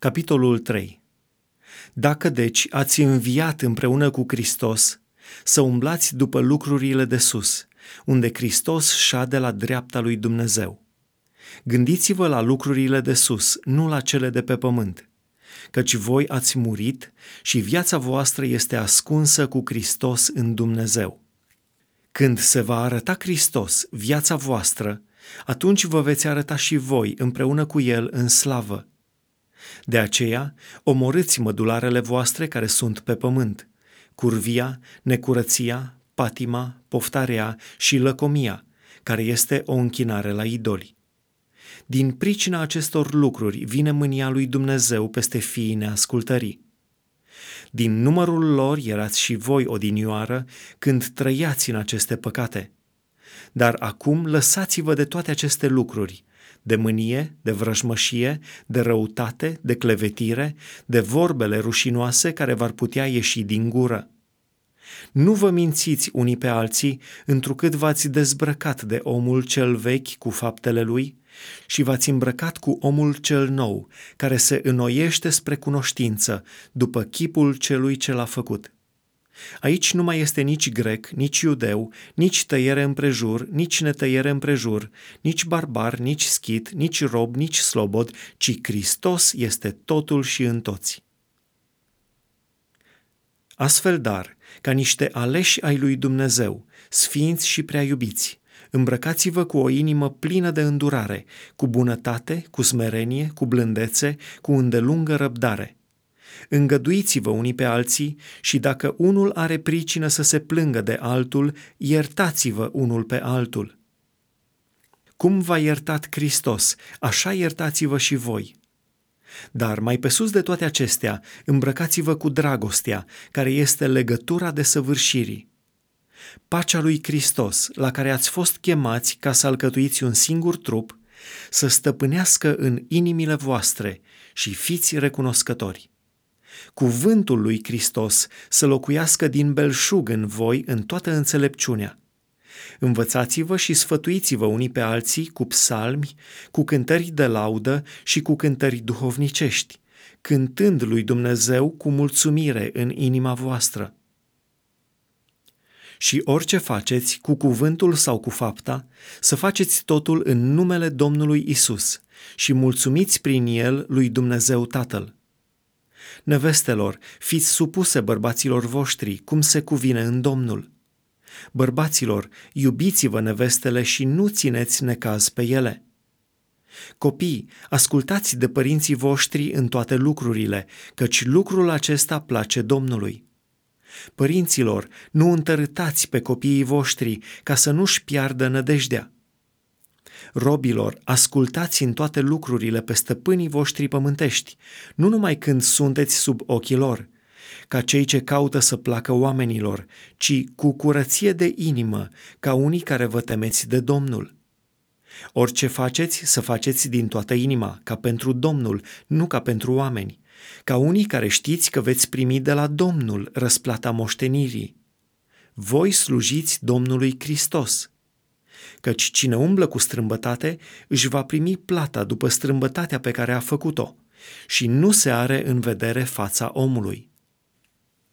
Capitolul 3 Dacă deci ați înviat împreună cu Hristos, să umblați după lucrurile de sus, unde Hristos șade la dreapta lui Dumnezeu. Gândiți-vă la lucrurile de sus, nu la cele de pe pământ, căci voi ați murit și viața voastră este ascunsă cu Hristos în Dumnezeu. Când se va arăta Hristos, viața voastră, atunci vă veți arăta și voi împreună cu El în slavă. De aceea, omorâți mădularele voastre care sunt pe pământ, curvia, necurăția, patima, poftarea și lăcomia, care este o închinare la idoli. Din pricina acestor lucruri vine mânia lui Dumnezeu peste fiii neascultării. Din numărul lor erați și voi odinioară când trăiați în aceste păcate. Dar acum lăsați-vă de toate aceste lucruri, de mânie, de vrăjmășie, de răutate, de clevetire, de vorbele rușinoase care v-ar putea ieși din gură. Nu vă mințiți unii pe alții, întrucât v-ați dezbrăcat de omul cel vechi cu faptele lui și v-ați îmbrăcat cu omul cel nou, care se înnoiește spre cunoștință, după chipul celui ce l-a făcut. Aici nu mai este nici grec, nici iudeu, nici tăiere împrejur, nici netăiere împrejur, nici barbar, nici schit, nici rob, nici slobod, ci Hristos este totul și în toți. Astfel dar, ca niște aleși ai lui Dumnezeu, sfinți și prea iubiți, îmbrăcați-vă cu o inimă plină de îndurare, cu bunătate, cu smerenie, cu blândețe, cu îndelungă răbdare. Îngăduiți-vă unii pe alții și dacă unul are pricină să se plângă de altul, iertați-vă unul pe altul. Cum v-a iertat Hristos, așa iertați-vă și voi. Dar mai pe sus de toate acestea, îmbrăcați-vă cu dragostea, care este legătura de săvârșirii. Pacea lui Hristos, la care ați fost chemați ca să alcătuiți un singur trup, să stăpânească în inimile voastre și fiți recunoscători. Cuvântul lui Hristos să locuiască din belșug în voi în toată înțelepciunea, Învățați-vă și sfătuiți-vă unii pe alții cu psalmi, cu cântări de laudă și cu cântări duhovnicești, cântând lui Dumnezeu cu mulțumire în inima voastră. Și orice faceți, cu cuvântul sau cu fapta, să faceți totul în numele Domnului Isus și mulțumiți prin el lui Dumnezeu Tatăl. Nevestelor, fiți supuse bărbaților voștri, cum se cuvine în Domnul Bărbaților, iubiți-vă nevestele și nu țineți necaz pe ele. Copii, ascultați de părinții voștri în toate lucrurile, căci lucrul acesta place Domnului. Părinților, nu întărâtați pe copiii voștri ca să nu-și piardă nădejdea. Robilor, ascultați în toate lucrurile pe stăpânii voștri pământești, nu numai când sunteți sub ochii lor, ca cei ce caută să placă oamenilor, ci cu curăție de inimă, ca unii care vă temeți de Domnul. Orice faceți, să faceți din toată inima, ca pentru Domnul, nu ca pentru oameni, ca unii care știți că veți primi de la Domnul răsplata moștenirii. Voi slujiți Domnului Hristos. Căci cine umblă cu strâmbătate își va primi plata după strâmbătatea pe care a făcut-o și nu se are în vedere fața omului.